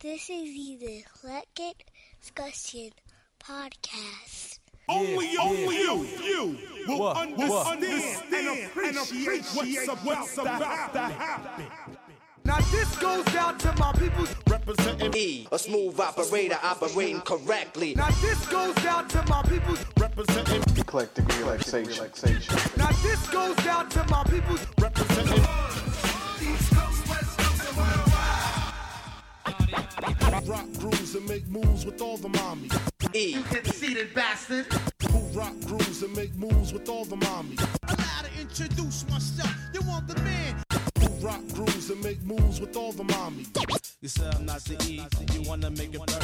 This is the Eclectic Discussion Podcast. Only you, only you, you will What? understand, What? and appreciate what's about to happen. Now this goes out to my people. Representing, E, a smooth operator operating correctly. Now this goes out to my people. representing, eclectic relaxation. Now this goes out to my people. representing. Rock grooves and make moves with all the mommies. E, Conceited bastard. Who rock grooves and make moves with all the mommies. Allow to introduce myself. You want the man. Who rock grooves and make moves with all the mommies. You said I'm not the E, you wanna make it burn.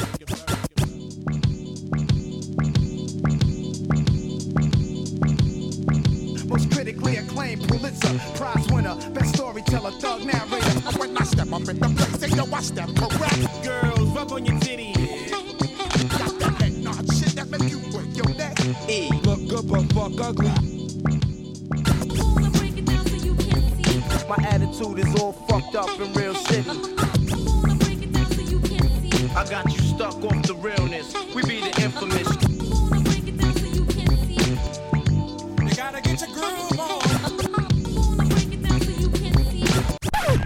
Most critically acclaimed Pulitzer Prize winner, best storyteller, thug narrator. When I step up in the place, they know I step correct. Girls, rub on your titties. Got that neck nod shit that make you break your neck. E, Look good but fuck ugly. My attitude is all fucked up in real city. I got you stuck off the realness. We be the infamous. You gotta get your groove on.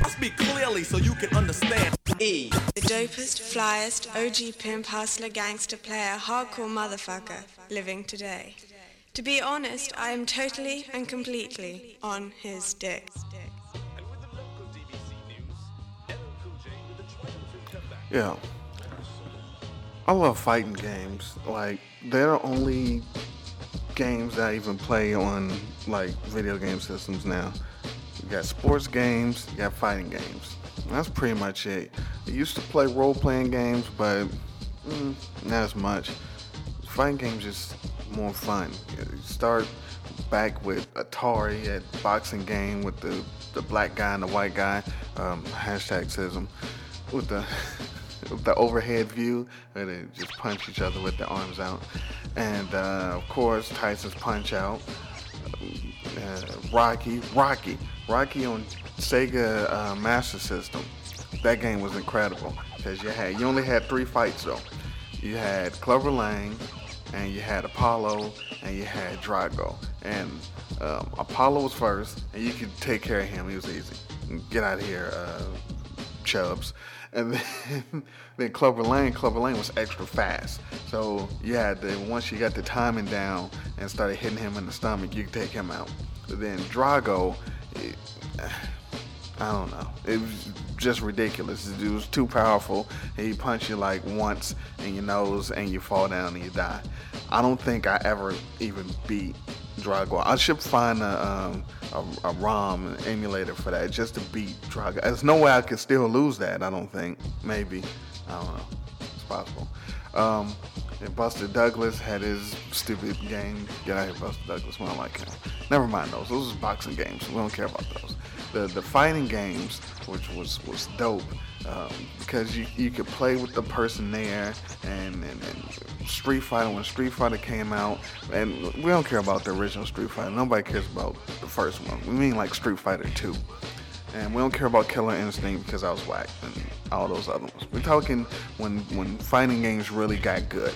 I speak clearly so you can understand. E, The dopest, flyest, OG pimp, hustler, gangster player, hardcore motherfucker living today. To be honest, I am totally and completely on his dick. Yeah. I love fighting games. Like they're the only games that I even play on like video game systems now. You got sports games, you got fighting games. That's pretty much it. I used to play role playing games, but mm, not as much. Fighting games just more fun. You start back with Atari, had boxing game with the, the black guy and the white guy, um, hashtag sism, with the the overhead view where they just punch each other with their arms out. And uh, of course, Tyson's Punch Out. Uh, Rocky, Rocky, Rocky on Sega uh, Master System. That game was incredible because you had you only had three fights though. You had Clubber Lang, and you had Apollo, and you had Drago. And um, Apollo was first, and you could take care of him. He was easy. Get out of here, uh, Chubbs. And then, then Clubber Lang, Clubber Lang was extra fast. So yeah, once you got the timing down and started hitting him in the stomach, you could take him out. But then Drago, it, I don't know. It was just ridiculous. It was too powerful. He punched you like once in your nose and you fall down and you die. I don't think I ever even beat Drago. I should find a, um, a, a ROM emulator for that just to beat Drago. There's no way I could still lose that. I don't think. Maybe. I don't know. It's possible. Um, and Buster Douglas had his stupid game. Get out here, Buster Douglas. We don't like him. Never mind those. Those are boxing games. We don't care about those. The the fighting games, which was was dope, um, because you you could play with the person there, and, and, and Street Fighter when Street Fighter came out, and we don't care about the original Street Fighter. Nobody cares about the first one. We mean like Street Fighter Two. And we don't care about Killer Instinct because I was whack and all those other ones. We're talking when when fighting games really got good.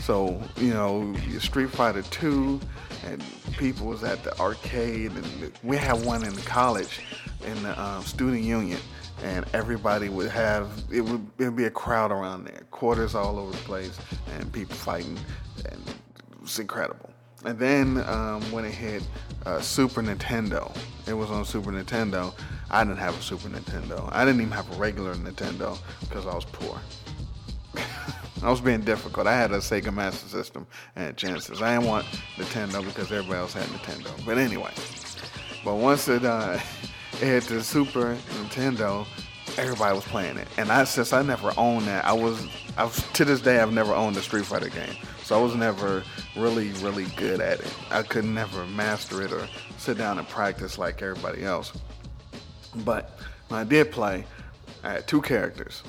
So you know, Street Fighter Two, and people was at the arcade, and we had one in college, in the um, student union, and everybody would have it would it'd be a crowd around there, quarters all over the place, and people fighting, and it was incredible. And then um, when it hit uh, Super Nintendo, it was on Super Nintendo. I didn't have a Super Nintendo. I didn't even have a regular Nintendo because I was poor. I was being difficult. I had a Sega Master System and Genesis. I didn't want Nintendo because everybody else had Nintendo. But anyway, but once it, uh, it hit the Super Nintendo, everybody was playing it. And I since I never owned that, I was, I to this day I've never owned a Street Fighter game. So I was never really, really good at it. I could never master it or sit down and practice like everybody else. But when I did play, I had two characters.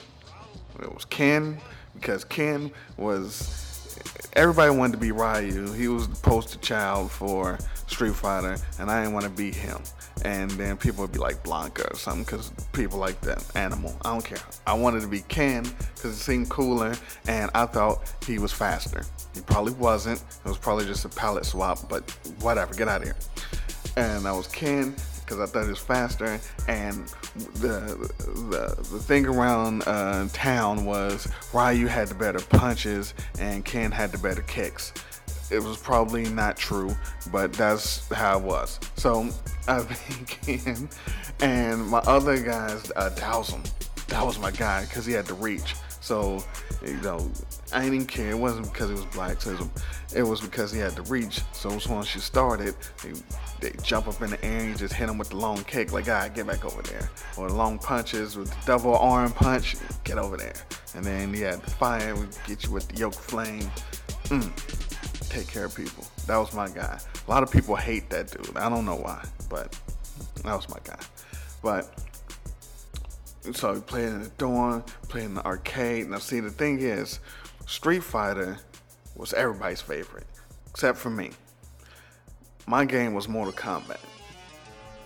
It was Ken, because Ken was everybody wanted to be Ryu. He was the poster child for Street Fighter, and I didn't want to be him. And then people would be like Blanka or something because people like that animal. I don't care. I wanted to be Ken because it seemed cooler, and I thought he was faster. He probably wasn't. It was probably just a palette swap, but whatever. Get out of here. And I was Ken because I thought it was faster. And the the, the thing around uh, town was Ryu had the better punches and Ken had the better kicks. It was probably not true, but that's how it was. So I Ken, and my other guys, uh, Dhalsim, that was my guy because he had the reach. So, you know, I didn't care. It wasn't because he was black. So it was because he had the reach. So once you started, they, they jump up in the air and you just hit him with the long kick, like, ah, get back over there. Or the long punches with the double arm punch, get over there. And then he had the fire, we get you with the yoga flame. Mm take care of people. That was my guy. A lot of people hate that dude. I don't know why, but that was my guy. But so we played in the dorm, played in the arcade. Now, see, the thing is, Street Fighter was everybody's favorite, except for me. My game was Mortal Kombat.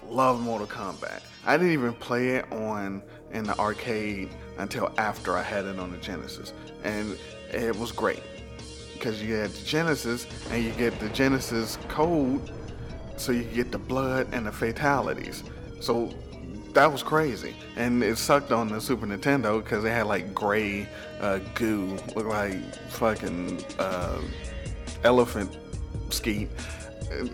Love Mortal Kombat. I didn't even play it on in the arcade until after I had it on the Genesis, and it was great because you had the Genesis and you get the Genesis code, so you get the blood and the fatalities. So that was crazy, and it sucked on the Super Nintendo because they had like gray uh, goo, look like fucking uh, elephant skeet. And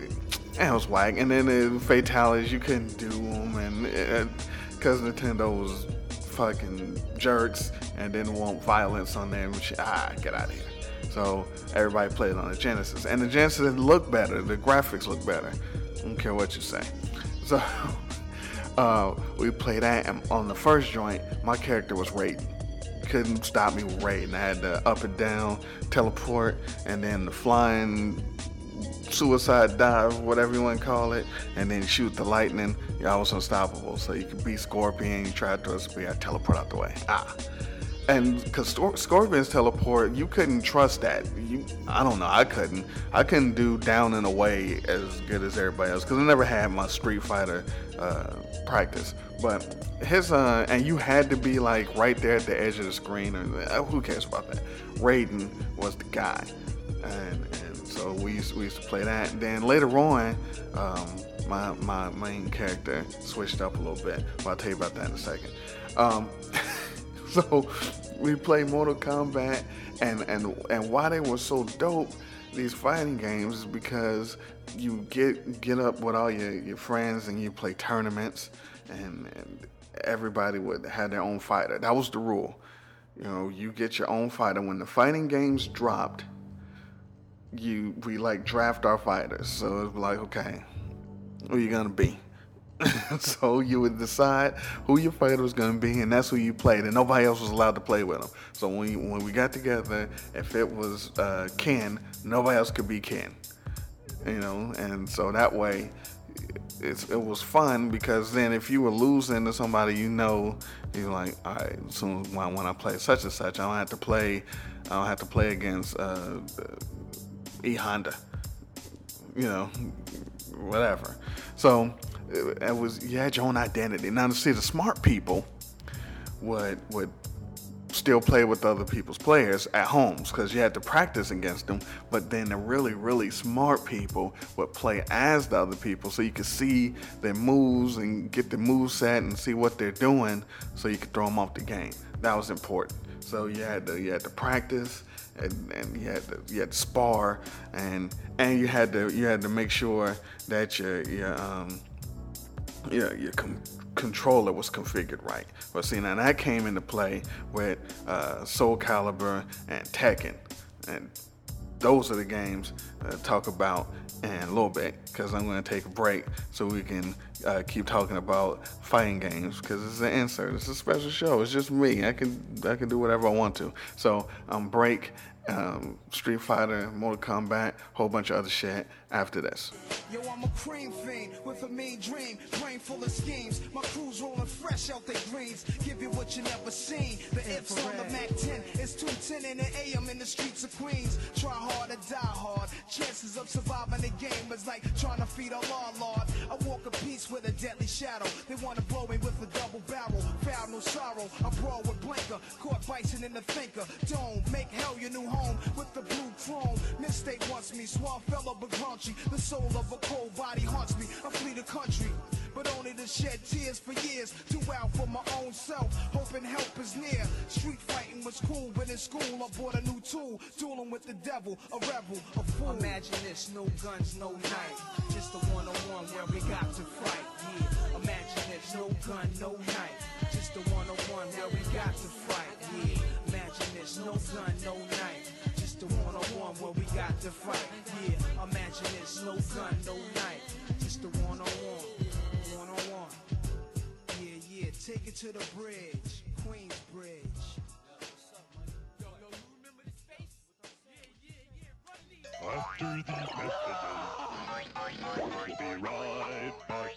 it was whack. And then the fatalities, you couldn't do them, and because Nintendo was fucking jerks and didn't want violence on them, ah, get out of here. So everybody played on the Genesis. And the Genesis looked better. The graphics looked better. I don't care what you say. So uh, we played that. And on the first joint, my character was Raiden. Couldn't stop me Raiden. I had the up and down teleport and then the flying suicide dive, whatever you want to call it, and then shoot the lightning. Yeah, I was unstoppable. So you could be Scorpion, you tried to be I teleport out the way. Ah and because Scorpion's teleport, you couldn't trust that. You, I don't know, I couldn't. I couldn't do down and away as good as everybody else because I never had my Street Fighter uh, practice. But his, uh, and you had to be like right there at the edge of the screen, or uh, who cares about that? Raiden was the guy, and, and so we used, we used to play that. And then later on, um, my my main character switched up a little bit. But I'll tell you about that in a second. Um, so we play Mortal Kombat, and and and why they were so dope these fighting games is because you get get up with all your, your friends and you play tournaments, and, and everybody would have their own fighter. That was the rule. You know, you get your own fighter. When the fighting games dropped, you we like draft our fighters. So it's like, okay, who you gonna be? so you would decide who your fighter was going to be, and that's who you played, and nobody else was allowed to play with them. So when we, when we got together, if it was uh, Ken, nobody else could be Ken, you know, and so that way. it was fun because then if you were losing to somebody you know, you're like, all right, soon when, when I play such and such, I don't have to play, I don't have to play against uh, E Honda, you know, whatever. So it was you had your own identity. Now to see the smart people would would still play with other people's players at homes because you had to practice against them. But then the really, really smart people would play as the other people so you could see their moves and get the move set and see what they're doing so you could throw them off the game. That was important. So you had to you had to practice and, and you had to you had to spar and and you had to you had to make sure that your your um yeah, your com- controller was configured right. But see, now that came into play with uh, Soul Calibur and Tekken, and those are the games uh, talk about in a little bit because I'm going to take a break so we can uh, keep talking about fighting games because it's an insert. It's a special show. It's just me. I can I can do whatever I want to. So um, break, um, Street Fighter, Mortal Kombat, whole bunch of other shit, after this. Yo, I'm a cream fiend with a mean dream, brain full of schemes. My crew's rolling fresh out their greens. Give you what you never seen. The ifs on the Mac 10. It's 210 in the AM in the streets of Queens. Try hard or die hard. Chances of surviving the game is like trying to feed a law lord. I walk a piece with a deadly shadow. They want to blow me with a double barrel. Foul no sorrow. I brawl with blinker. Caught bison in the thinker. Don't make hell your new home with the blue chrome. Mistake wants me. Suave fellow but graunchy. The soul of a cold body haunts me. I flee the country, but only to shed tears for years. Too out for my own self, hoping help is near. Street fighting was cool, but in school I bought a new tool. Dueling with the devil, a rebel, a fool. Imagine this, no guns, no knife. Just a one-on-one where we got to fight. Yeah, imagine this, no gun, no knife. Just a one-on-one where we got to fight. Yeah, imagine this, no gun, no knife. Just a one-on-one where we got to fight. Yeah, imagine this, no gun, no knife. Just the one-on-one, one-on-one. Yeah, yeah, take it to the bridge, Queens Bridge. After the messages, we'll be right back.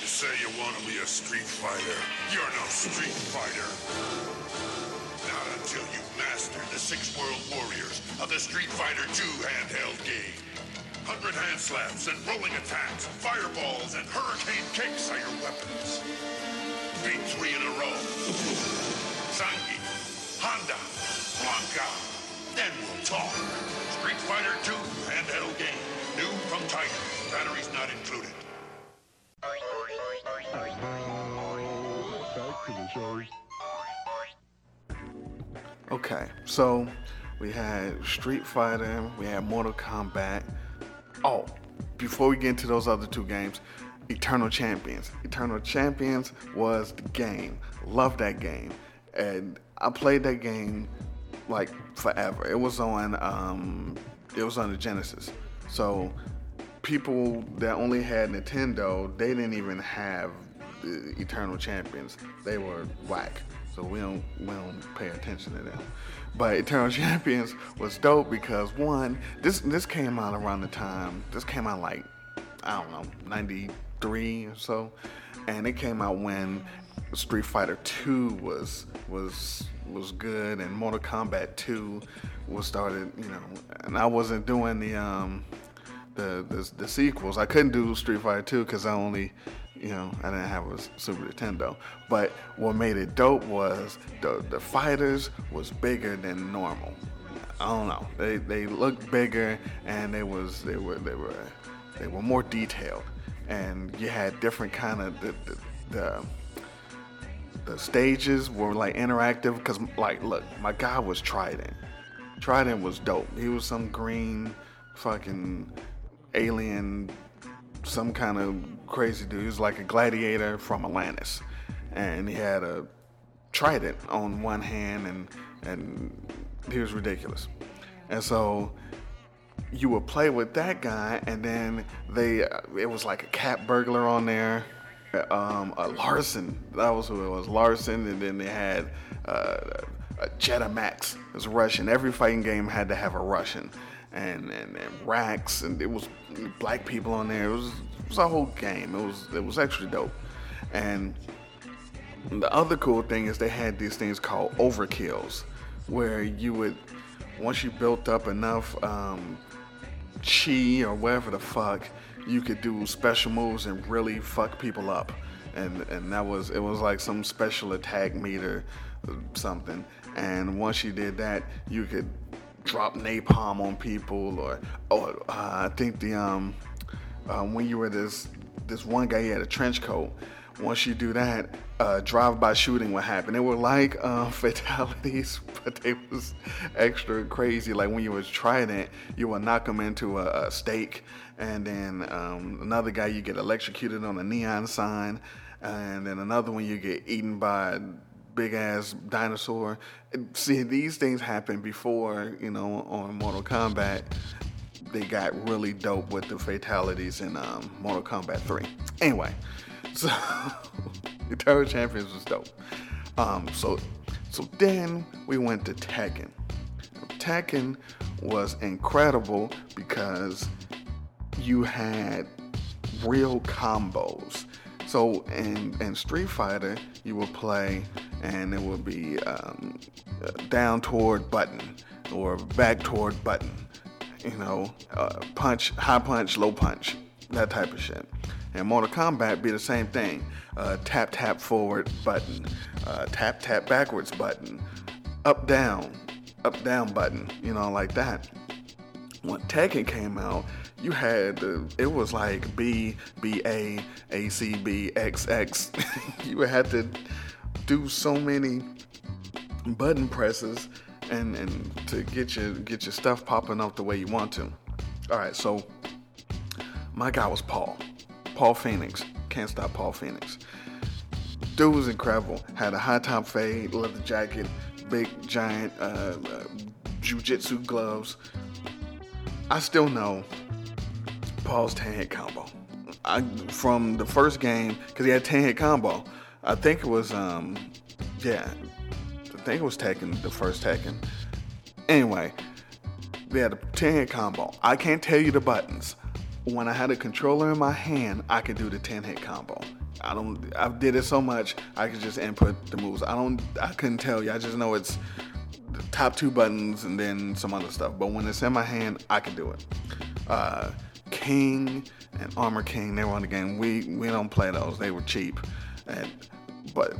You say you want to be a street fighter. You're no street fighter. Until you master the six world warriors of the Street Fighter 2 handheld game. Hundred hand slaps and rolling attacks, fireballs and hurricane kicks are your weapons. Beat three in a row. Zangi, Honda, Blanka. Then we'll talk. Street Fighter 2 handheld game. New from Titan. Batteries not included. Back to the show. Okay, so we had Street Fighter, we had Mortal Kombat. Oh, before we get into those other two games, Eternal Champions. Eternal Champions was the game. Love that game. And I played that game like forever. It was on um it was on the Genesis. So people that only had Nintendo, they didn't even have the Eternal Champions. They were whack. So we don't we don't pay attention to them. But Eternal Champions was dope because one, this this came out around the time. This came out like I don't know, 93 or so. And it came out when Street Fighter 2 was was was good and Mortal Kombat 2 was started, you know, and I wasn't doing the um the the, the sequels. I couldn't do Street Fighter 2 cuz I only you know, I didn't have a Super Nintendo. But what made it dope was the the fighters was bigger than normal. I don't know. They they looked bigger and they was they were they were they were more detailed. And you had different kind of the the, the the stages were like interactive because like look my guy was trident trident was dope he was some green fucking alien some kind of crazy dude he was like a gladiator from atlantis and he had a trident on one hand and and he was ridiculous and so you would play with that guy and then they it was like a cat burglar on there um, a Larcen. That was who it was. Larcen, and then they had uh, a Jetta Maxx. It was Russian. Every fighting game had to have a Russian, and and, and Rax, and it was black people on there. It was it was a whole game. It was it was actually dope, and the other cool thing is they had these things called overkills, where you would once you built up enough um, chi or whatever the fuck, you could do special moves and really fuck people up. And and that was it was like some special attack meter something. And once you did that, you could drop napalm on people or oh uh, I think the um uh, when you were this this one guy he had a trench coat. Once you do that, uh, drive-by shooting would happen. They were like uh, fatalities, but they was extra crazy. Like when you was trying it, you would knock them into a, a stake, and then um, another guy you get electrocuted on a neon sign, and then another one you get eaten by big ass dinosaur. See, these things happen before you know on Mortal Kombat. They got really dope with the fatalities in um, Mortal Kombat 3. Anyway, so Eternal Champions was dope. Um, so so then we went to Tekken. Tekken was incredible because you had real combos. So in, in Street Fighter, you would play and it would be um, down toward button or back toward button. You know, uh, punch, high punch, low punch, that type of shit. And Mortal Kombat be the same thing. Uh, tap tap forward button, uh, tap tap backwards button, up down, up down button. You know, like that. When Tekken came out, you had the, it was like B B A A C B X X. you had to do so many button presses and and to get your get your stuff popping up the way you want to. All right, so my guy was Paul, Paul Phoenix. Can't stop Paul Phoenix. Dude was incredible. Had a high top fade, leather jacket, big giant uh, uh, jujitsu gloves. I still know Paul's 10 hit combo. I, from the first game, because he had 10 hit combo. I think it was, um, yeah, I think it was Tekken, the first Tekken. Anyway, they had a 10 hit combo. I can't tell you the buttons. When I had a controller in my hand, I could do the 10 hit combo. I don't, I did it so much, I could just input the moves. I don't, I couldn't tell you. I just know it's the top two buttons and then some other stuff. But when it's in my hand, I can do it. Uh, King and Armor King, they were on the game. We we don't play those. They were cheap. And but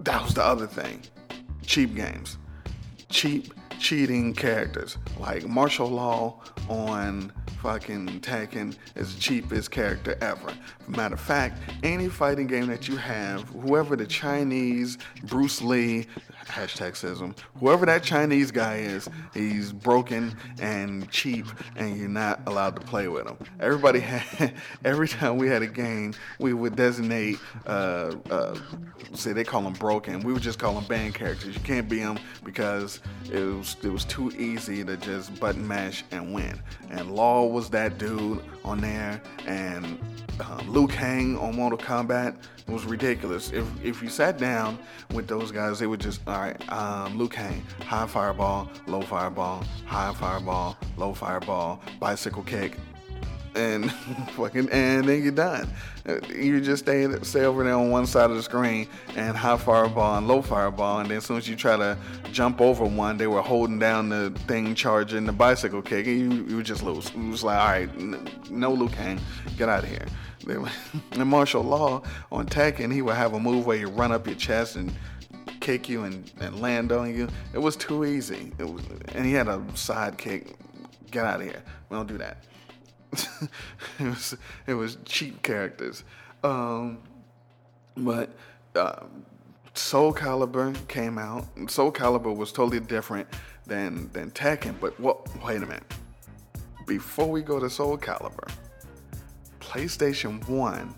that was the other thing. Cheap games. Cheap cheating characters. Like Marshall Law on fucking Tekken is the cheapest character ever. Matter of fact, any fighting game that you have, whoever the Chinese Bruce Lee, hashtag sism, whoever that Chinese guy is, he's broken and cheap, and you're not allowed to play with him. Everybody had, every time we had a game, we would designate, uh, uh, say they call them broken. We would just call them banned characters. You can't be them because it was it was too easy to just button mash and win. And Law was that dude on there, and um, Liu Kang on Mortal Kombat It was ridiculous. If if you sat down with those guys, they would just all right. Um, Liu Kang, high fireball, low fireball, high fireball, low fireball, bicycle kick, and fucking and then you're done. You just stay stay over there on one side of the screen and high fireball and low fireball, and then as soon as you try to jump over one, they were holding down the thing charging the bicycle kick, and you you just lose. It was like, all right, no Liu Kang, get out of here. In Marshall Law on Tekken, he would have a move where you run up your chest and kick you and, and land on you. It was too easy. It was, and he had a side kick. Get out of here. We don't do that. it was it was cheap characters. Um, but uh, Soul Calibur came out. Soul Calibur was totally different than than Tekken. But what? Wait a minute. Before we go to Soul Calibur, PlayStation One,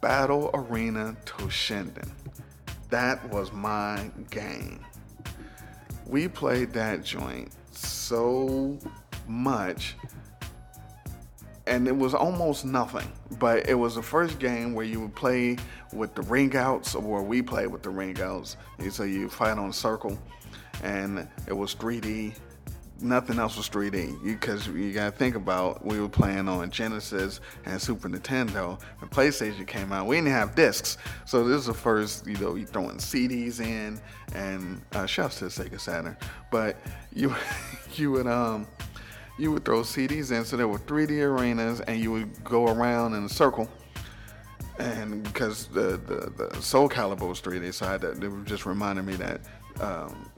Battle Arena Toshinden. That was my game. We played that joint so much and it was almost nothing. But it was the first game where you would play with the ring outs, or we played with the ring outs. So you fight on a circle, and it was 3D. Nothing else was 3D because you, you, gotta think about we were playing on Genesis and Super Nintendo. When PlayStation came out, we didn't have discs, so this is the first. You know, you throwing CDs in, and uh, shouts to Sega Saturn. But you you would um you would throw CDs in, so there were 3D arenas, and you would go around in a circle. And because the, the, the Soul Calibur was 3D, so I it just reminded me that um,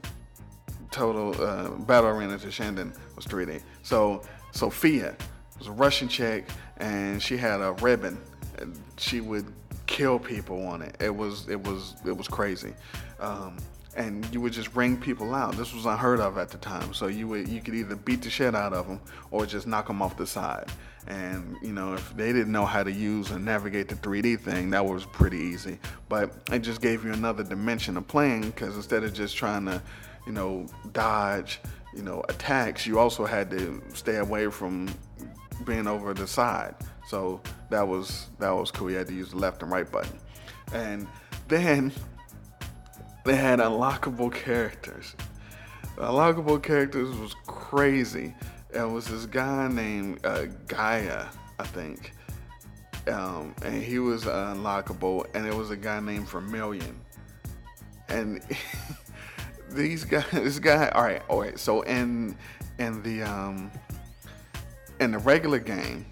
Total uh, Battle Arena Toshinden was 3D. So Sofia was a Russian chick, and she had a ribbon. And she would kill people on it. It was it was it was crazy. Um, and you would just ring people out. This was unheard of at the time. So you would you could either beat the shit out of them or just knock them off the side. And you know if they didn't know how to use and navigate the 3D thing, that was pretty easy. But it just gave you another dimension of playing because instead of just trying to, you know, dodge, you know, attacks, you also had to stay away from being over the side. So that was that was cool. You had to use the left and right button. And then they had unlockable characters. The unlockable characters was crazy. it was this guy named uh, Gaia, I think, um, and he was unlockable, and it was a guy named Vermilion, and these guys, this guy, all right, all right. So in in the um, in the regular game,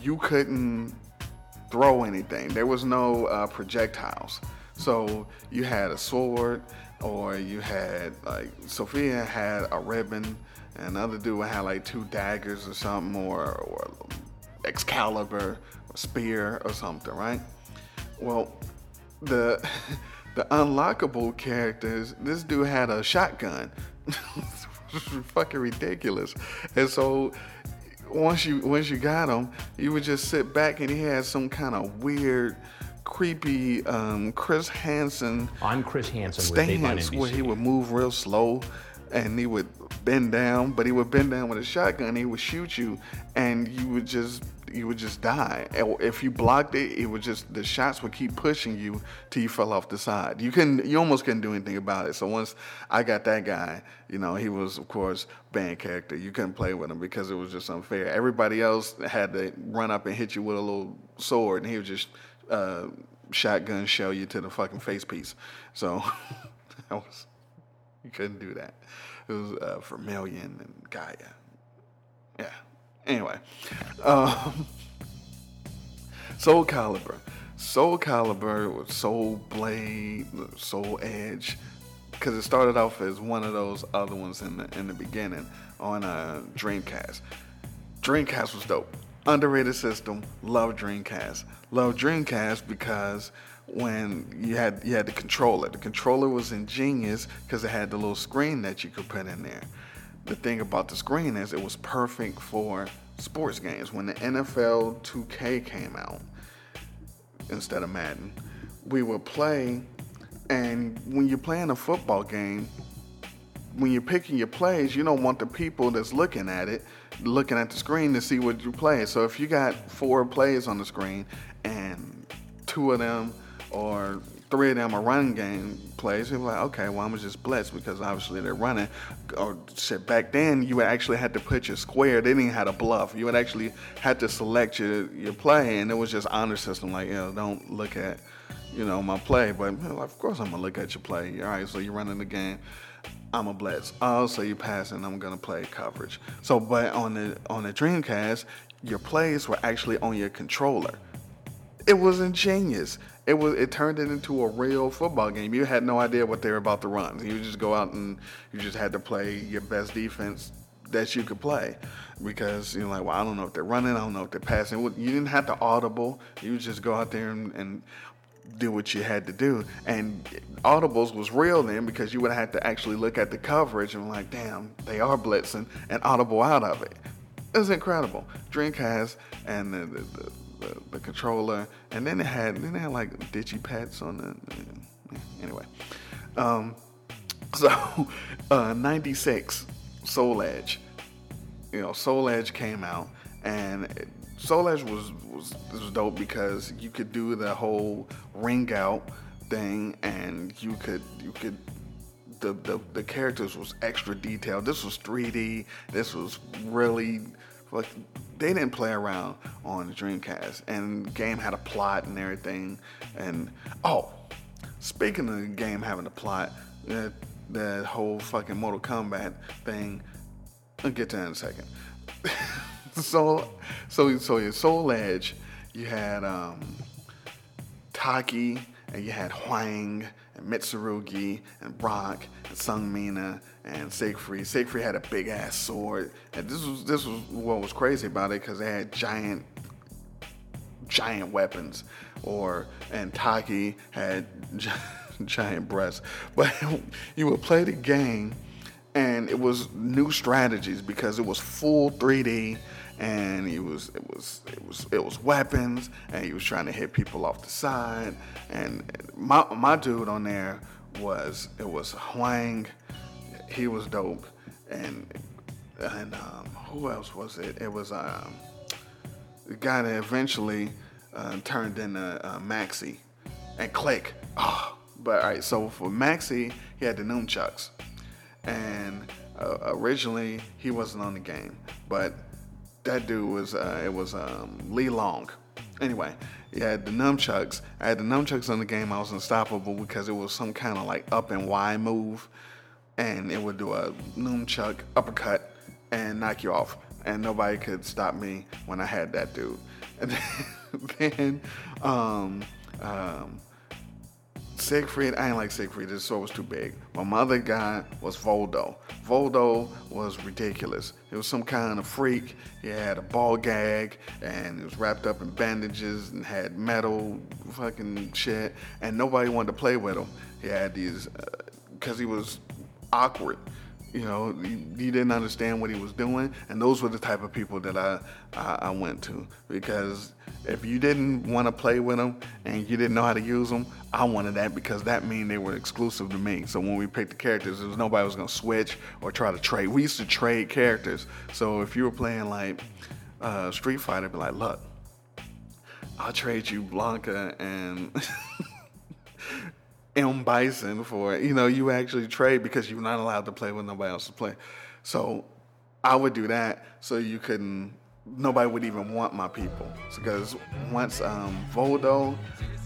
you couldn't throw anything. There was no uh, projectiles. So you had a sword, or you had like Sofia had a ribbon, and another dude had like two daggers or something, or, or Excalibur, or spear or something, right? Well, the the unlockable characters, this dude had a shotgun. fucking ridiculous. And so once you once you got him, you would just sit back and he had some kind of weird, creepy um, Chris Hansen. I'm Chris Hansen stance where he would move real slow and he would bend down, but he would bend down with a shotgun. He would shoot you, and you would just you would just die. If you blocked it, it would just the shots would keep pushing you till you fell off the side. You couldn't, you almost couldn't do anything about it. So once I got that guy, you know, he was of course banned character. You couldn't play with him because it was just unfair. Everybody else had to run up and hit you with a little sword, and he would just uh, shotgun shell you to the fucking face piece. So that was you couldn't do that. It was uh, Vermilion and Gaia. Yeah. Anyway, um, Soul Calibur. Soul Calibur with Soul Blade, Soul Edge, because it started off as one of those other ones in the in the beginning on uh, Dreamcast. Dreamcast was dope. Underrated system. Love Dreamcast. Love Dreamcast because when you had you had the controller. The controller was ingenious because it had the little screen that you could put in there. The thing about the screen is it was perfect for sports games. When the NFL 2K came out instead of Madden, we would play, and when you're playing a football game, when you're picking your plays, you don't want the people that's looking at it looking at the screen to see what you play. So if you got four plays on the screen and two of them or three of them are running game plays, you're like, okay, well, I'm just blessed because obviously they're running. Or shit, back then you actually had to put your square. They didn't have to bluff. You would actually had to select your, your play, and it was just honor system. Like, you know, don't look at, you know, my play. But of course I'm gonna look at your play. All right, so you're running the game. I'm a blitz. Oh, so you passing. I'm gonna play coverage. So, but on the on the Dreamcast, your plays were actually on your controller. It was ingenious it was it turned it into a real football game. You had no idea what they were about to run. You just go out and you just had to play your best defense that you could play because you're like, well, I don't know if they're running, I don't know if they're passing. You didn't have to audible. You just go out there and, and do what you had to do. And audibles was real then because you would have to actually look at the coverage and like, damn, they are blitzing and audible out of it. It was incredible. Dreamcast and the, the, the the, controller, and then it had then it had like digipets on the. Anyway, um, so uh, '96 Soul Edge, you know, Soul Edge came out, and Soul Edge was was was dope because you could do the whole ring out thing, and you could you could the, the, the characters was extra detailed. This was 3D. This was really like they didn't play around on Dreamcast, and the game had a plot and everything. And oh, speaking of the game having a plot, that that whole fucking Mortal Kombat thing. I'll get to that in a second. so, so, so your Soul Edge, you had um, Taki, and you had Hwang, and Mitsurugi, and Brock, and Seung Mina, and Siegfried. Siegfried had a big ass sword, and this was this was what was crazy about it because they had giant giant weapons, or and Taki had giant breasts. But you would play the game, and it was new strategies because it was full 3D. And it was it was it was it was weapons, and he was trying to hit people off the side. And my my dude on there was it was Hwang he was dope, and and um, who else was it? It was um, the guy that eventually uh, turned into uh, Maxi and Kilik. Oh, but all right, so for Maxi, he had the nunchucks, and uh, originally he wasn't on the game, but that dude was uh, it was um, Li Long. Anyway, he had the nunchucks. I had the nunchucks on the game. I was unstoppable because it was some kind of like up and Y move, and it would do a nunchuck uppercut and knock you off, and nobody could stop me when I had that dude. And then, then um, um, Siegfried, I ain't like Siegfried. His sword was too big. My mother guy was Voldo. Voldo was ridiculous. It was some kind of freak. He had a ball gag and he was wrapped up in bandages and had metal fucking shit. And nobody wanted to play with him. He had these, because uh, he was awkward. You know, he, didn't understand what he was doing, and those were the type of people that I, I, I went to because if you didn't want to play with them and you didn't know how to use them, I wanted that because that mean they were exclusive to me. So when we picked the characters, there was nobody was gonna switch or try to trade. We used to trade characters. So if you were playing like uh, Street Fighter, be like, look, I'll trade you Blanka and M Bison for you know you actually trade because you're not allowed to play with nobody else to play. So I would do that so you couldn't nobody would even want my people because once um, Voldo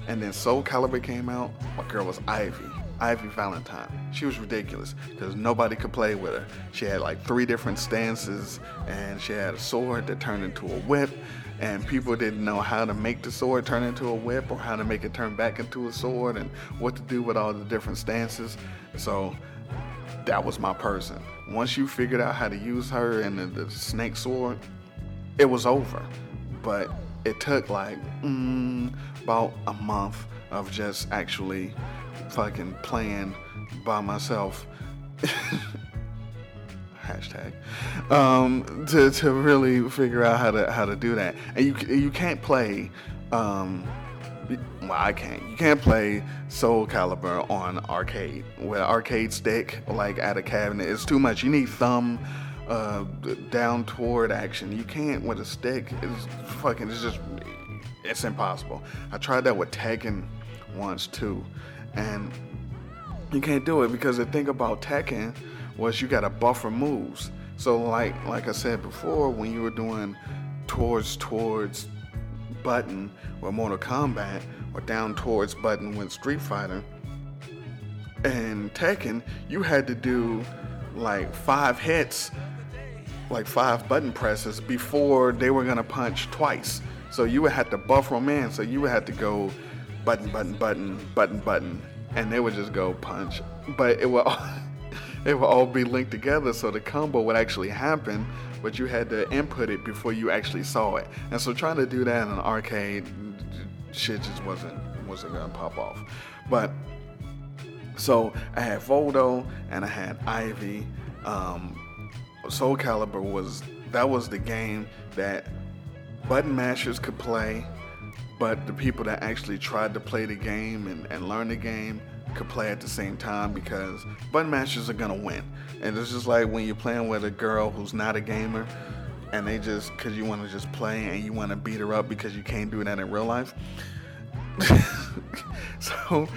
and then Soul Calibur came out, my girl was Ivy. Ivy Valentine. She was ridiculous because nobody could play with her. She had like three different stances and she had a sword that turned into a whip and people didn't know how to make the sword turn into a whip or how to make it turn back into a sword and what to do with all the different stances. So that was my person. Once you figured out how to use her and the, the snake sword, it was over. But it took like mm, about a month of just actually fucking playing by myself. Hashtag um, to to really figure out how to how to do that, and you you can't play. Um, well, I can't. You can't play Soul Calibur on arcade with arcade stick, like at a cabinet. It's too much. You need thumb uh, down toward action. You can't with a stick. It's fucking. It's just. It's impossible. I tried that with Tekken once too, and you can't do it because the thing about Tekken was you got to buffer moves. So like like I said before, when you were doing towards towards button with Mortal Kombat or down towards button with Street Fighter and Tekken, you had to do like five hits like five button presses before they were gonna punch twice. So you would have to buffer them in. So you would have to go button, button, button, button, button, and they would just go punch. But it would it would all be linked together, so the combo would actually happen. But you had to input it before you actually saw it. And so trying to do that in an arcade, shit just wasn't wasn't gonna pop off. But so I had Voldo and I had Ivy. Um, Soul Calibur was that was the game that button mashers could play, but the people that actually tried to play the game and, and learn the game could play at the same time because button mashers are gonna win. And it's just like when you're playing with a girl who's not a gamer and they just because you want to just play and you want to beat her up because you can't do that in real life. so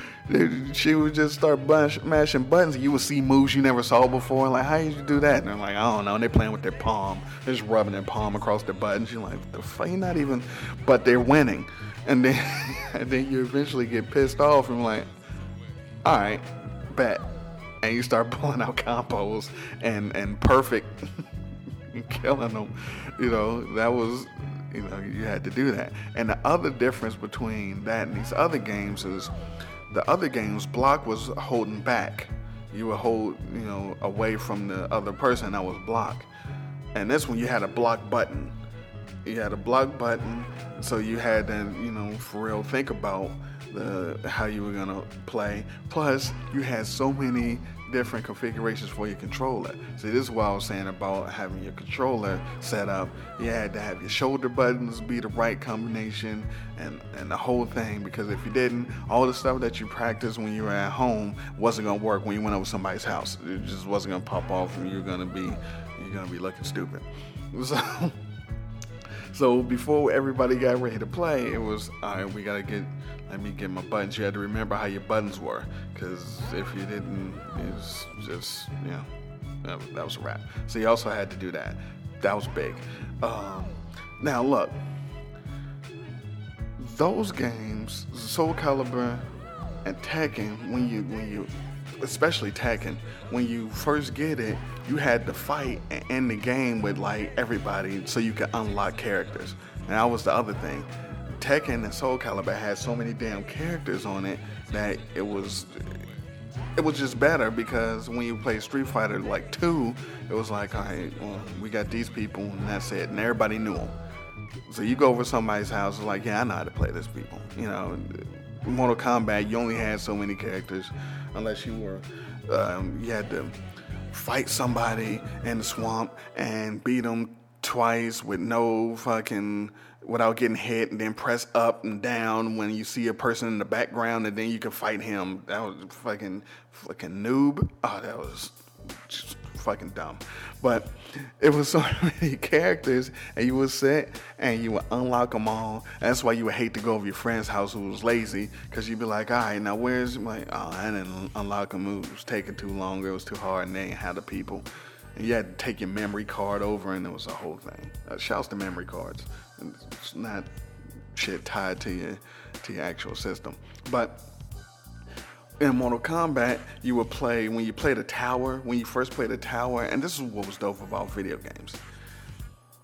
she would just start bunch, mashing buttons. You would see moves you never saw before. Like, how did you do that? And I'm like, I don't know. And they're playing with their palm. They're just rubbing their palm across their buttons. You're like, the fuck? You're not even. But they're winning. And then, and then you eventually get pissed off and like, all right, bet. And you start pulling out combos and and perfect, killing them. You know, that was you know you had to do that. And the other difference between that and these other games is the other games, block was holding back. You would hold, you know, away from the other person that was block. And this one, you had a block button. You had a block button, so you had to, you know, for real think about how you were gonna play. Plus, you had so many different configurations for your controller. See, this is what I was saying about having your controller set up. You had to have your shoulder buttons be the right combination and, and the whole thing because if you didn't, all the stuff that you practiced when you were at home wasn't gonna work when you went over somebody's house. It just wasn't gonna pop off and you're gonna be you're gonna be looking stupid. So so before everybody got ready to play, it was all right. We gotta get. Let me get my buttons. You had to remember how your buttons were, because if you didn't, it was just yeah. That was, a wrap. So you also had to do that. That was big. Um, now look, those games, Soul Calibur and Tekken, when you when you especially Tekken, when you first get it, you had to fight and end the game with like everybody so you could unlock characters. And that was the other thing. Tekken and Soul Calibur had so many damn characters on it that it was it was just better because when you play Street Fighter like two, it was like, all right, well, we got these people and that's it, and everybody knew them. So you go over somebody's house, it's like, yeah, I know how to play this people. You know, Mortal Kombat, you only had so many characters, unless you were, um, you had to fight somebody in the swamp and beat them twice with no fucking without getting hit and then press up and down when you see a person in the background and then you can fight him. That was fucking fucking noob. Oh, that was just fucking dumb. But it was so many characters and you would sit and you would unlock them all. That's why you would hate to go over your friend's house who was lazy because you'd be like, all right, now where's my, oh, I didn't unlock them. It was taking too long. It was too hard and they ain't had the people. And you had to take your memory card over and it was a whole thing. Uh, shouts to memory cards. It's not shit tied to your to your actual system. But in Mortal Kombat, you would play when you played a tower, when you first played a tower, and this is what was dope about video games.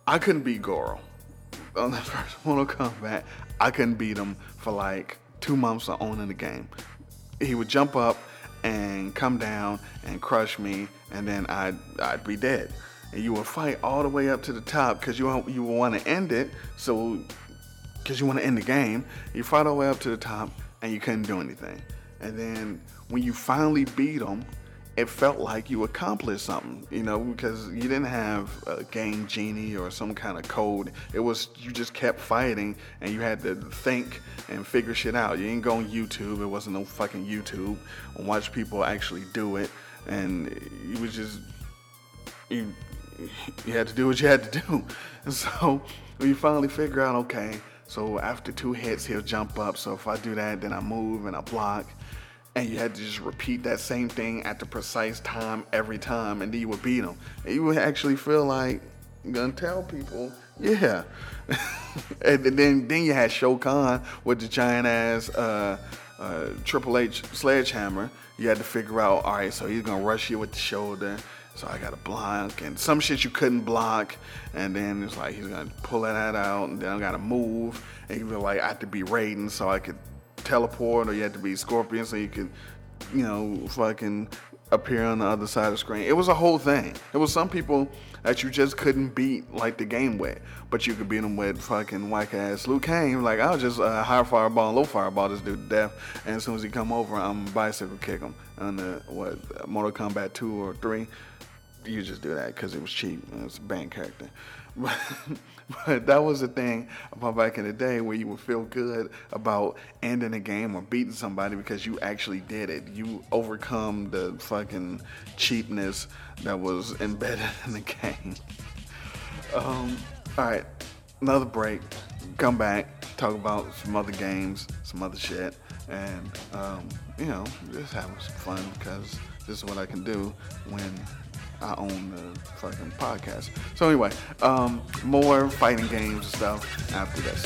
I couldn't beat Goro. On the first Mortal Kombat, I couldn't beat him for like two months of owning the game. He would jump up and come down and crush me, and then I'd I'd be dead. And you would fight all the way up to the top because you you want to end it, so because you want to end the game. You fight all the way up to the top, and you couldn't do anything. And then when you finally beat them, it felt like you accomplished something, you know, because you didn't have a game genie or some kind of code. It was you just kept fighting and you had to think and figure shit out. You didn't go on YouTube. It wasn't no fucking YouTube. And watch people actually do it, and you was just you you had to do what you had to do. And so when you finally figure out, okay, so after two hits he'll jump up. So if I do that, then I move and I block and you had to just repeat that same thing at the precise time every time, and then you would beat him. And you would actually feel like gonna tell people, yeah. and then then you had Shao Kahn with the giant ass uh, uh, Triple H sledgehammer. You had to figure out, all right, so he's gonna rush you with the shoulder. So I gotta block, and some shit you couldn't block, and then it's like he's gonna pull that out, and then I gotta move, and you feel like I have to be Raiden so I could teleport or you had to be Scorpion so you could, you know, fucking appear on the other side of the screen. It was a whole thing. It was some people that you just couldn't beat like the game with, but you could beat them with fucking whack ass Liu Kang. Like I'll just uh, high fireball and low fireball this dude to death, and as soon as he come over, I'm bicycle kick him. On the what Mortal Kombat two or three, you just do that because it was cheap. It's a banned character. but that was the thing about back in the day where you would feel good about ending a game or beating somebody because you actually did it. You overcome the fucking cheapness that was embedded in the game. Um, all right, another break. Come back, talk about some other games, some other shit, and um, you know, just having some fun because this is what I can do when I own the fucking podcast. So anyway, um, more fighting games and stuff after this.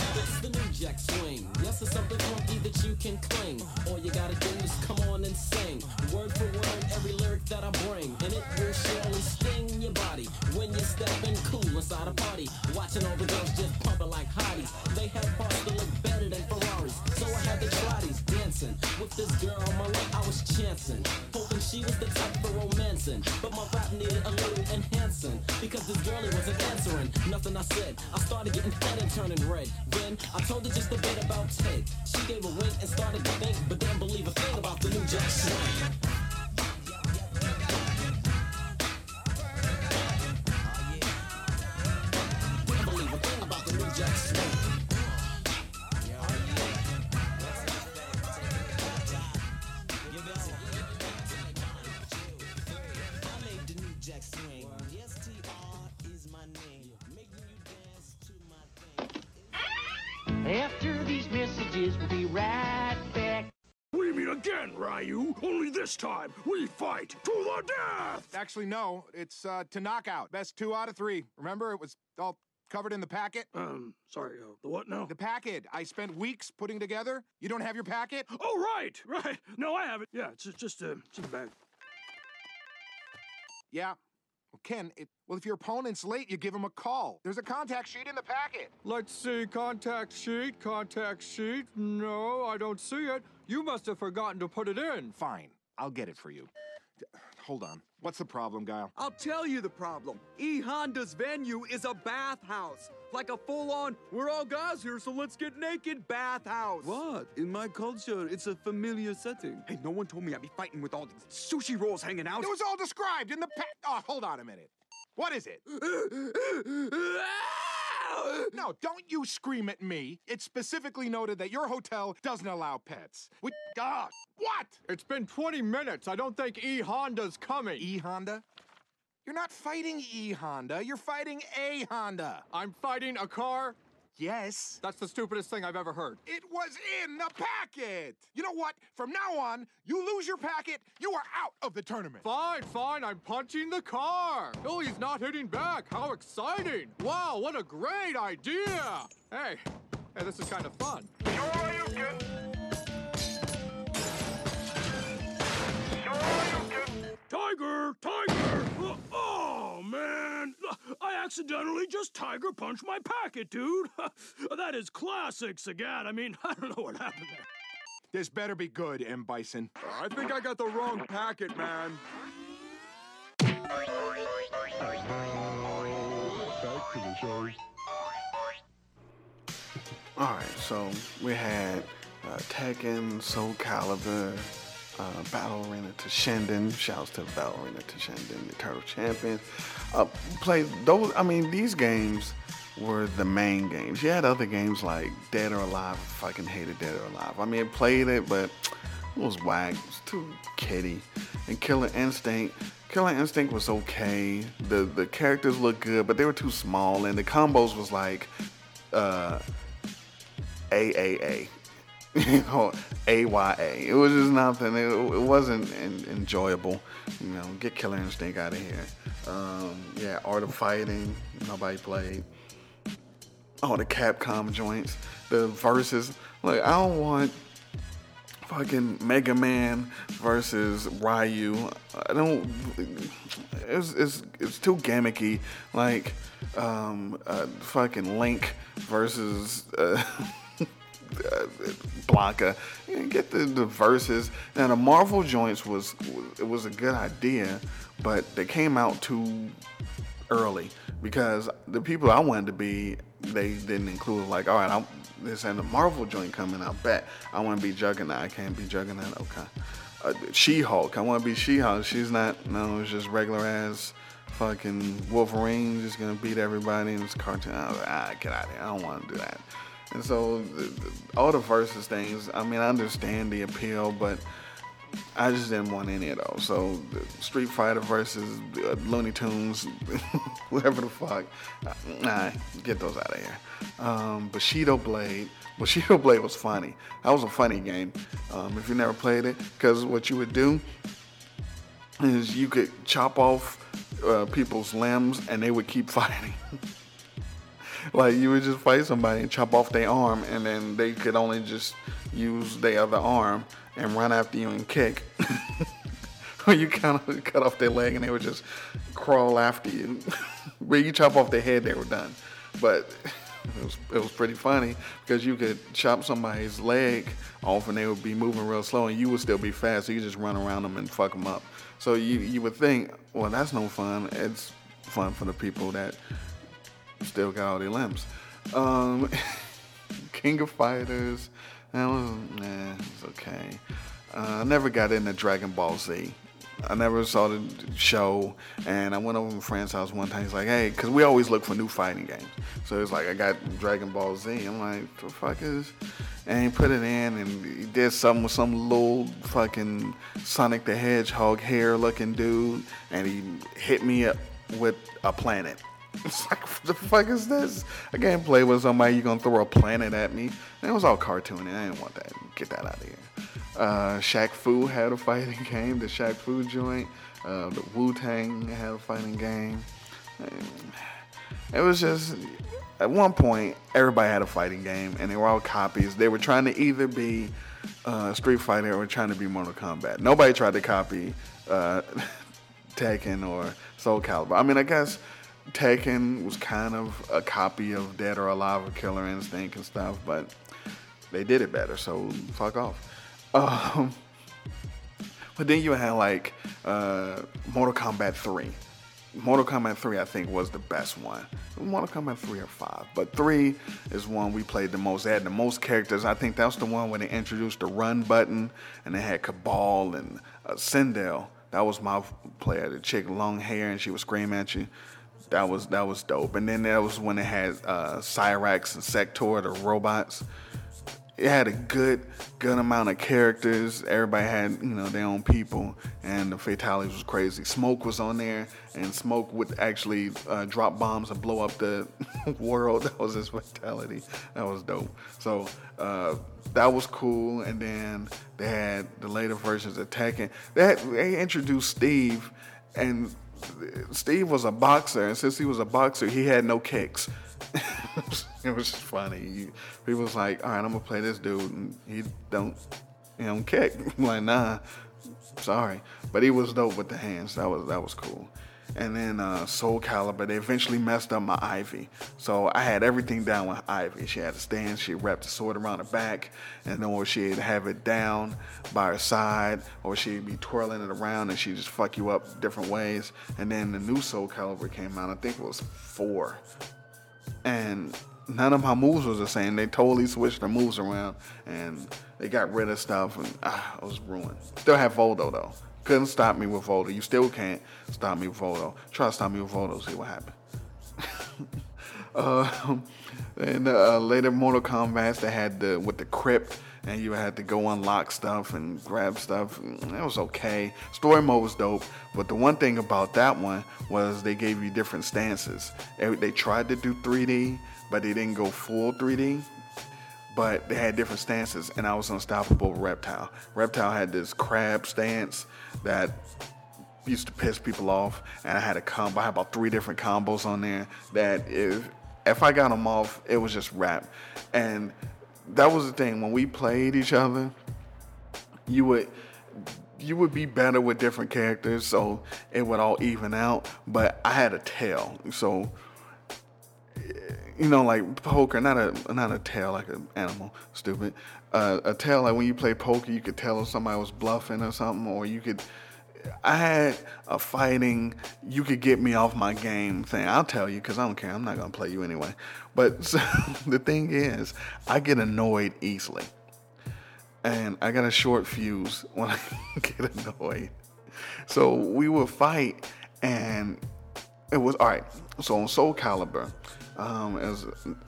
Yes, it's something funky that you can cling. All you gotta do is come on and sing. Word for word, every lyric that I bring. And it will surely sting your body when you're stepping cool inside a party. Watching all the girls just pumping like hotties. They have parts that look better than Ferraris. So I had to try these dancing. With this girl on my way, I was chancing. Hoping she was the type for romancing. But my rap needed a little enhancing. Because this girlie wasn't answering nothing I said. I started getting fed and turning red. Then I told her just a bit about Ted. She gave a wink and started to think, but didn't believe a thing about the new jack swing. Fight to the death! Actually, no. It's uh, to knockout. Best two out of three. Remember, it was all covered in the packet? Um, sorry, uh, the what now? The packet I spent weeks putting together. You don't have your packet? Oh, right, right. No, I have it. Yeah, it's just, just uh, it's in the bag. Yeah. Well, Ken, it, well, if your opponent's late, you give him a call. There's a contact sheet in the packet. Let's see, contact sheet, contact sheet. No, I don't see it. You must have forgotten to put it in. Fine, I'll get it for you. D- Hold on. What's the problem, Guile? I'll tell you the problem. E Honda's venue is a bathhouse. Like a full on, we're all guys here, so let's get naked bathhouse. What? In my culture, it's a familiar setting. Hey, no one told me I'd be fighting with all these sushi rolls hanging out. It was all described in the pack. Oh, hold on a minute. What is it? no, don't you scream at me. It's specifically noted that your hotel doesn't allow pets. We, God, what? It's been 20 minutes. I don't think E Honda's coming. E Honda? You're not fighting E Honda. You're fighting A Honda. I'm fighting a car? Yes. That's the stupidest thing I've ever heard. It was in the packet. You know what? From now on, you lose your packet, you are out of the tournament. Fine, fine. I'm punching the car. Oh, he's not hitting back. How exciting. Wow, what a great idea. Hey, hey, this is kind of fun. Sure you can. Tiger! Tiger! Man! I accidentally just tiger punched my packet, dude! that is classic, Sagat. I mean, I don't know what happened there. This better be good, M. Bison. I think I got the wrong packet, man. Back to the show. All right, so we had uh, Tekken, Soul Calibur, uh, Battle Arena Toshinden. Shouts to Battle Arena Toshinden, the Turtle Champion. Uh, played those. I mean, these games were the main games. You had other games like Dead or Alive. Fucking hated Dead or Alive. I mean, I played it, but it was whack. It was too kiddie. And Killer Instinct. Killer Instinct was okay. The the characters looked good, but they were too small, and the combos was like uh, AAA. You know, AYA. It was just nothing. It, it wasn't en- enjoyable. You know, get Killer Instinct out of here. Um, yeah, Art of Fighting. Nobody played. All the Capcom joints. The verses. Like, I don't want fucking Mega Man versus Ryu. I don't. It's it's it's too gimmicky. Like, um, uh, fucking Link versus. Uh, uh, Blanka. Get the, the verses. Now the Marvel joints was it was a good idea, but they came out too early because the people I wanted to be they didn't include like all right I'm this and the Marvel joint coming out bet. I want to be Juggernaut I can't be Juggernaut okay. Uh, She-Hulk I want to be She-Hulk. She's not no it's just regular ass fucking Wolverine just gonna beat everybody in this cartoon. I was like, ah get out of here. I don't want to do that and so all the versus things, I mean, I understand the appeal, but I just didn't want any of those. So Street Fighter versus uh, Looney Tunes, whatever the fuck, nah, get those out of here. Um, Bushido Blade, Bushido Blade was funny. That was a funny game. Um, if you never played it, because what you would do is you could chop off uh, people's limbs and they would keep fighting. like you would just fight somebody and chop off their arm and then they could only just use their other arm and run after you and kick. or you kind of cut off their leg and they would just crawl after you. but you chop off their head, they were done. But it was, it was pretty funny because you could chop somebody's leg off and they would be moving real slow and you would still be fast. So you just run around them and fuck them up. So you, you would think, well, that's no fun. It's fun for the people that still got all their limbs. Um, King of Fighters, that was, nah, it's okay. Uh, I never got into Dragon Ball Z. I never saw the show, and I went over to my friend's house one time. He's like, "Hey," because we always look for new fighting games. So it's like, I got Dragon Ball Z. I'm like, "The fuck is?" And he put it in, and he did something with some little fucking Sonic the Hedgehog hair looking dude, and he hit me up with a planet. It's like, what the fuck is this? I can't play with somebody. You're gonna throw a planet at me? And it was all cartoony. I didn't want that. Get that out of here. Uh, Shaq Fu had a fighting game. The Shaq Fu joint. Uh, the Wu Tang had a fighting game. It was just at one point everybody had a fighting game, and they were all copies. They were trying to either be uh, Street Fighter or trying to be Mortal Kombat. Nobody tried to copy uh, Tekken or Soul Calibur. I mean, I guess Tekken was kind of a copy of Dead or Alive or Killer Instinct and stuff, but they did it better, so fuck off. Um, but then you had like uh, Mortal Kombat 3. Mortal Kombat 3, I think, was the best one. Mortal Kombat 3 or 5. But 3 is one we played the most. Had the most characters. I think that's the one where they introduced the run button and they had Cabal and uh, Sindel. That was my player. The chick, long hair, and she would scream at you. That was that was dope. And then that was when they had uh, Cyrax and Sector, the robots it had a good good amount of characters. Everybody had you know their own people, and the fatalities was crazy. Smoke was on there, and Smoke would actually uh, drop bombs and blow up the world. That was his fatality. That was dope. So uh, that was cool. And then they had the later versions attacking. They had, they introduced Steve, and Steve was a boxer, and since he was a boxer, he had no kicks. it was just funny. He was like, all right, I'm gonna play this dude, and he don't, he don't kick. I'm like, nah, sorry, but he was dope with the hands. That was that was cool. And then uh, Soul Calibur, they eventually messed up my Ivy. So I had everything down with Ivy. She had a stand, she wrapped the sword around her back, and then or she'd have it down by her side, or she'd be twirling it around and she'd just fuck you up different ways. And then the new Soul Calibur came out, I think it was four and none of my moves was the same. They totally switched the moves around, and they got rid of stuff, and ah, I was ruined. Still have Voldo though. Couldn't stop me with Voldo. You still can't stop me with Voldo. Try to stop me with Voldo, see what happens. uh, and uh, later Mortal Kombat, they had the with the crypt and you had to go unlock stuff and grab stuff. It was okay. Story mode was dope, but the one thing about that one was they gave you different stances. They tried to do 3D, but they didn't go full 3D. But they had different stances, and I was unstoppable Reptile. Reptile had this crab stance that used to piss people off, and I had a combo. I had about three different combos on there that if if I got them off, it was just rap. And that was the thing when we played each other. You would you would be better with different characters, so it would all even out. But I had a tail, so you know, like poker, not a not a tail like an animal, stupid. Uh, a tail like when you play poker, you could tell if somebody was bluffing or something, or you could. I had a fighting, you could get me off my game thing. I'll tell you because I don't care. I'm not gonna play you anyway. But so, the thing is, I get annoyed easily. And I got a short fuse when I get annoyed. So we would fight, and it was all right. So on Soul Calibur, um, it, was,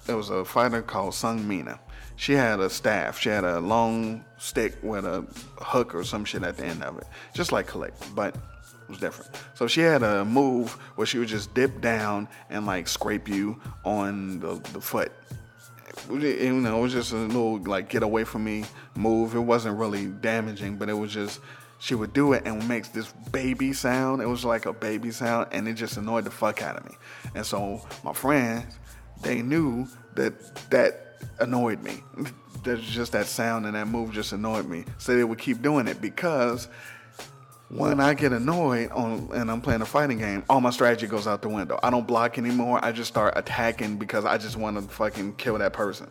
it was a fighter called Seong Mina. She had a staff. She had a long stick with a hook or some shit at the end of it, just like Kilik, but it was different. So she had a move where she would just dip down and like scrape you on the, the foot. You know, it was just a little like get away from me move. It wasn't really damaging, but it was just she would do it and makes this baby sound. It was like a baby sound, and it just annoyed the fuck out of me. And so my friends, they knew that that annoyed me. There's just that sound and that move just annoyed me. So they would keep doing it because when I get annoyed on and I'm playing a fighting game, all my strategy goes out the window. I don't block anymore. I just start attacking because I just want to fucking kill that person,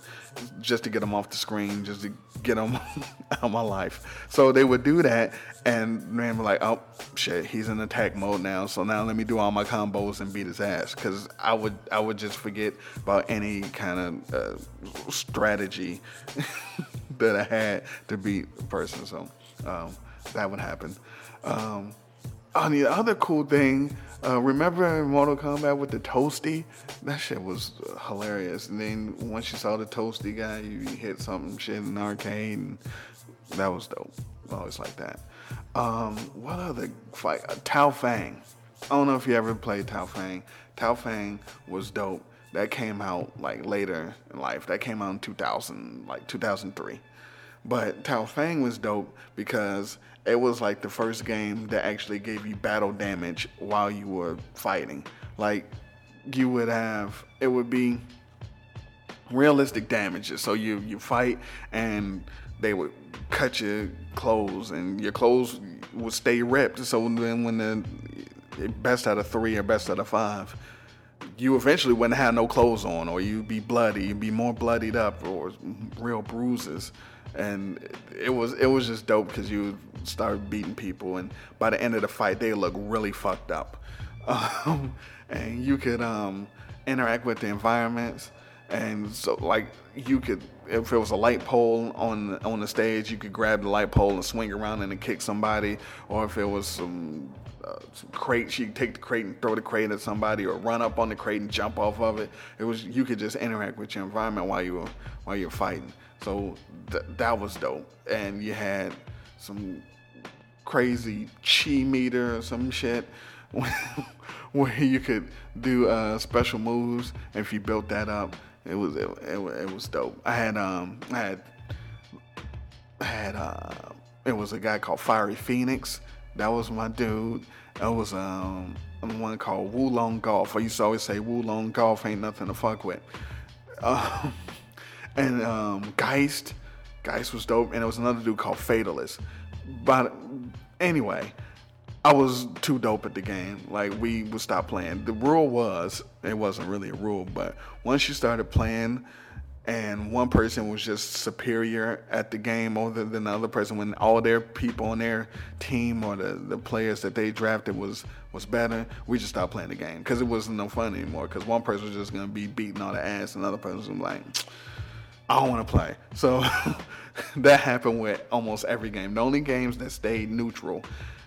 just to get them off the screen, just to get them out of my life. So they would do that, and then we're like, oh shit, he's in attack mode now. So now let me do all my combos and beat his ass, because I would I would just forget about any kind of uh, strategy that I had to beat a person. So um, that would happen. Um, on the other cool thing, uh, remember Mortal Kombat with the Toasty? That shit was hilarious. And then once you saw the Toasty guy, you hit something shit in the arcade, and that was dope. Always like that. Um, what other fight? Uh, Tao Feng. I don't know if you ever played Tao Feng. Tao Feng was dope. That came out like later in life. That came out in 2000, like 2003. But Tao Feng was dope because it was like the first game that actually gave you battle damage while you were fighting. Like you would have, it would be realistic damages. So you you fight and they would cut your clothes and your clothes would stay ripped. So then when the best out of three or best out of five, you eventually wouldn't have no clothes on or you'd be bloody, you'd be more bloodied up or real bruises. And it was it was just dope because you start beating people and by the end of the fight they look really fucked up. Um, and you could um, interact with the environments and so like you could if it was a light pole on on the stage you could grab the light pole and swing around and kick somebody or if it was some, uh, some crates you could take the crate and throw the crate at somebody or run up on the crate and jump off of it it was you could just interact with your environment while you were while you're fighting so th- that was dope and you had some crazy chi meter or some shit where you could do uh, special moves if you built that up it was it, it, it was dope. I had um I had had uh it was a guy called Fiery Phoenix. That was my dude. That was um one called Wulong Goth. I used to always say Wulong Goth ain't nothing to fuck with. Um, and um, Geist, Geist was dope. And there was another dude called Fatalist. But anyway, I was too dope at the game. Like we would stop playing. The rule was it wasn't really a rule, but once you started playing and one person was just superior at the game other than the other person when all their people on their team or the, the players that they drafted was was better we just stopped playing the game because it wasn't no fun anymore because one person was just going to be beating all the ass and another person was like i don't want to play so that happened with almost every game the only games that stayed neutral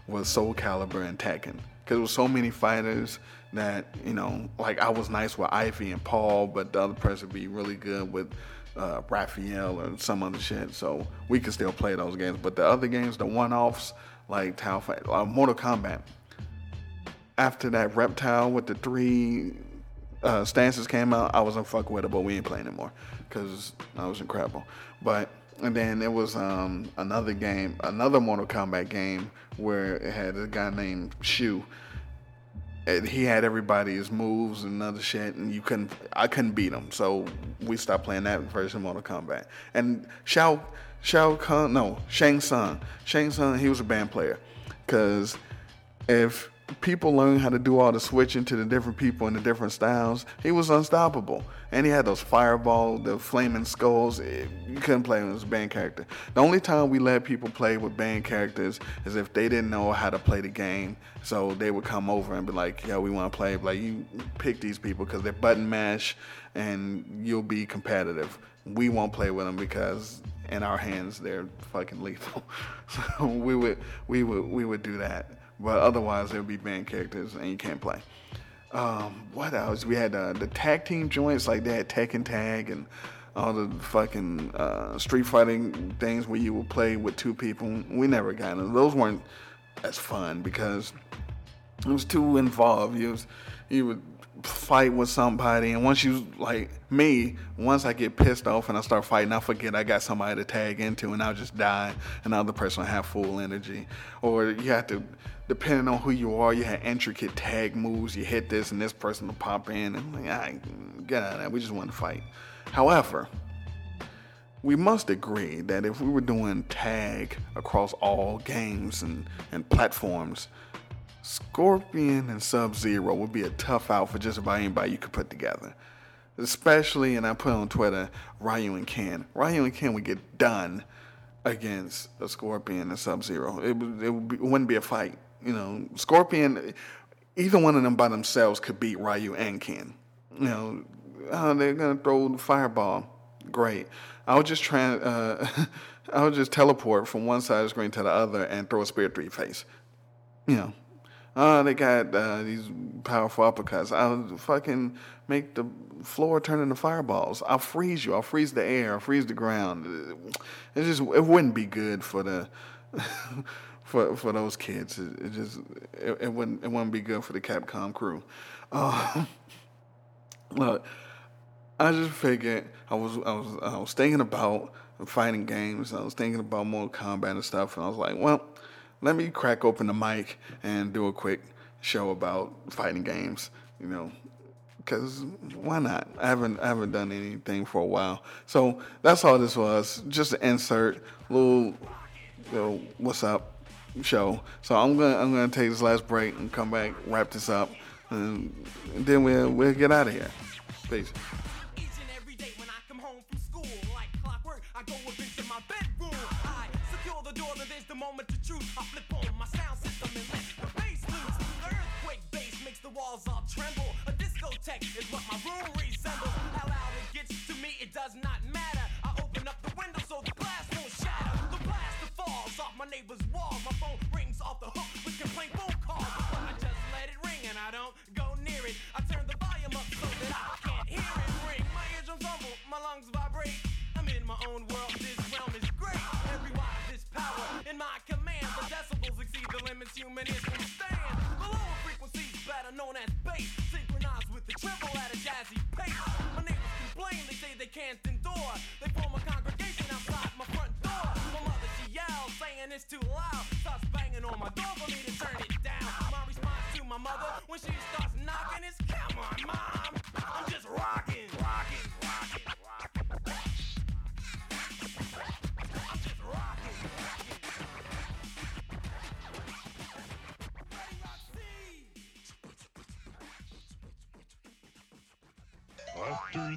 was Soul Calibur and Tekken. Because there was so many fighters that, you know, like I was nice with Ivy and Paul, but the other person be really good with uh, Raphael or some other shit. So we could still play those games. But the other games, the one offs, like Tao Fight, uh, Mortal Kombat, after that Reptile with the three uh, stances came out, I wasn't fuck with it, but we ain't playing anymore because that was incredible. But and then there was um, another game, another Mortal Kombat game where it had a guy named Shu. And he had everybody's moves and other shit, and you couldn't. I couldn't beat him, so we stopped playing that version of Mortal Kombat. And Shao Shao Kahn, no Shang Tsung, Shang Tsung, he was a banned player, because if people learn how to do all the switching to the different people and the different styles, he was unstoppable. And he had those fireball, the flaming skulls. It, you couldn't play him as a banned character. The only time we let people play with banned characters is if they didn't know how to play the game. So they would come over and be like, "Yeah, we want to play." Like you pick these people because they're button mash, and you'll be competitive. We won't play with them because in our hands they're fucking lethal. so we would we would we would do that. But otherwise, would be banned characters and you can't play. Um, what else? We had uh, the tag team joints, like they had and Tag and all the fucking uh, street fighting things where you would play with two people. We never got them. Those weren't as fun because it was too involved. You was, you would fight with somebody, and once you like me, once I get pissed off and I start fighting, I forget I got somebody to tag into, and I'll just die, and the other person will have full energy. Or you have to depending on who you are, you have intricate tag moves. You hit this and this person will pop in. And like, I get out of that. We just want to fight. However, we must agree that if we were doing tag across all games and, and platforms, Scorpion and Sub Zero would be a tough out for just about anybody you could put together. Especially, and I put on Twitter, Ryu and Ken. Ryu and Ken would get done against a Scorpion and Sub Zero. It, it, would be, it wouldn't be a fight. You know, Scorpion, either one of them by themselves could beat Ryu and Ken. You know, oh, they're gonna throw the fireball. Great. I would just try. Uh, I would just teleport from one side of the screen to the other and throw a spear three face. You know, oh, they got uh, these powerful uppercuts. I'll fucking make the floor turn into fireballs. I'll freeze you. I'll freeze the air. I'll freeze the ground. It just it wouldn't be good for the for for those kids. It, it just it, it, wouldn't it wouldn't be good for the Capcom crew. Uh, look, I just figured I was I was I was thinking about fighting games. I was thinking about Mortal Kombat and stuff, and I was like, well, let me crack open the mic and do a quick show about fighting games. You know, because why not? I haven't I haven't done anything for a while, so that's all this was. Just an insert, little, little what's up show. So I'm gonna I'm gonna take this last break and come back, wrap this up, and then we'll we'll get out of here. Peace. Moment to truth. I flip on my sound system and let the bass loose. The earthquake bass makes the walls all tremble. A discotheque is what my room resembles. How loud it gets to me, it does not matter. I open up the window so the glass won't shatter. The blaster falls off my neighbor's wall. My phone rings off the hook with complaint phone calls. But I just let it ring and I don't go near it. I turn the volume up so that I can't hear it ring. My eardrums rumble, my lungs vibrate. I'm in my own world. Human ears can stand. The lower frequencies, better known as bass, synchronized with the treble at a jazzy pace. My neighbors complain, they say they can't endure. They form a congregation outside my front door. My mother she yells, saying it's too loud. Starts banging on my door for me to turn it down. My response to my mother when she starts knocking is, "Come on, mom, I'm just rocking,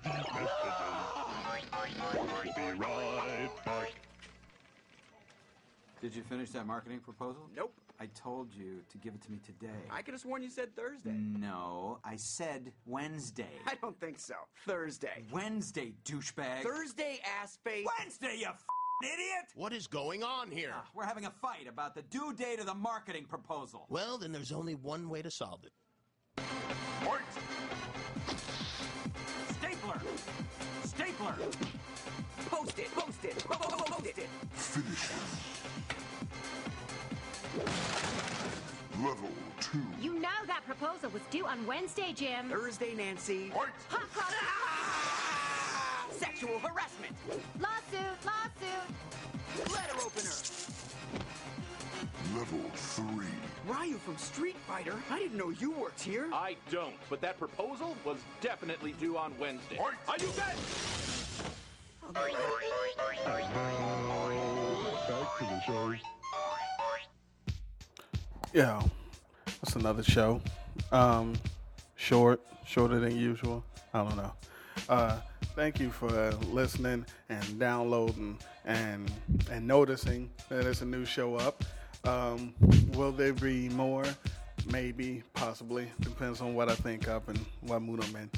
After the messages, we'll be right back. Did you finish that marketing proposal? Nope. I told you to give it to me today. I could have sworn you said Thursday. No, I said Wednesday. I don't think so. Thursday. Wednesday, douchebag. Thursday, ass face. Wednesday, you f- idiot! What is going on here? Ah, we're having a fight about the due date of the marketing proposal. Well, then there's only one way to solve it. Stapler! Post it, post it, po- po- po- post it. Finish him. Level two. You know that proposal was due on Wednesday, Jim. Thursday, Nancy. Hot cross. Sexual harassment. Lawsuit, lawsuit. Letter opener. Level three. Ryu from Street Fighter. I didn't know you worked here. I don't, but that proposal was definitely due on Wednesday. Are you bet? Yeah, that's another show. Um, short, shorter than usual. I don't know. Uh, thank you for listening and downloading and and noticing that there's a new show up. Um, will there be more? Maybe, possibly. Depends on what I think up and what mood I'm in.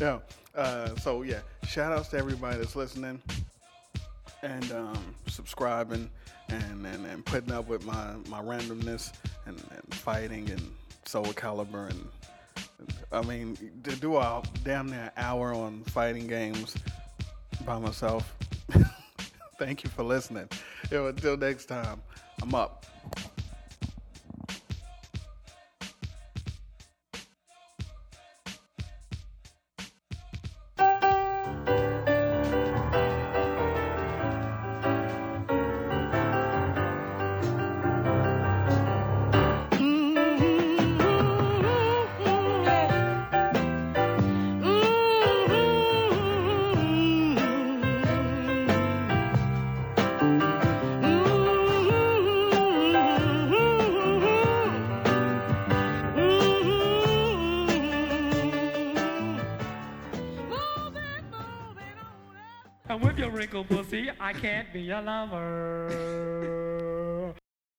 Yeah. Uh, so yeah, shout outs to everybody that's listening and um, subscribing and, and, and putting up with my, my randomness and, and fighting and Soul Calibur and I mean to do a damn near hour on fighting games by myself. Thank you for listening. Yo, until next time, I'm up. I can't be your lover.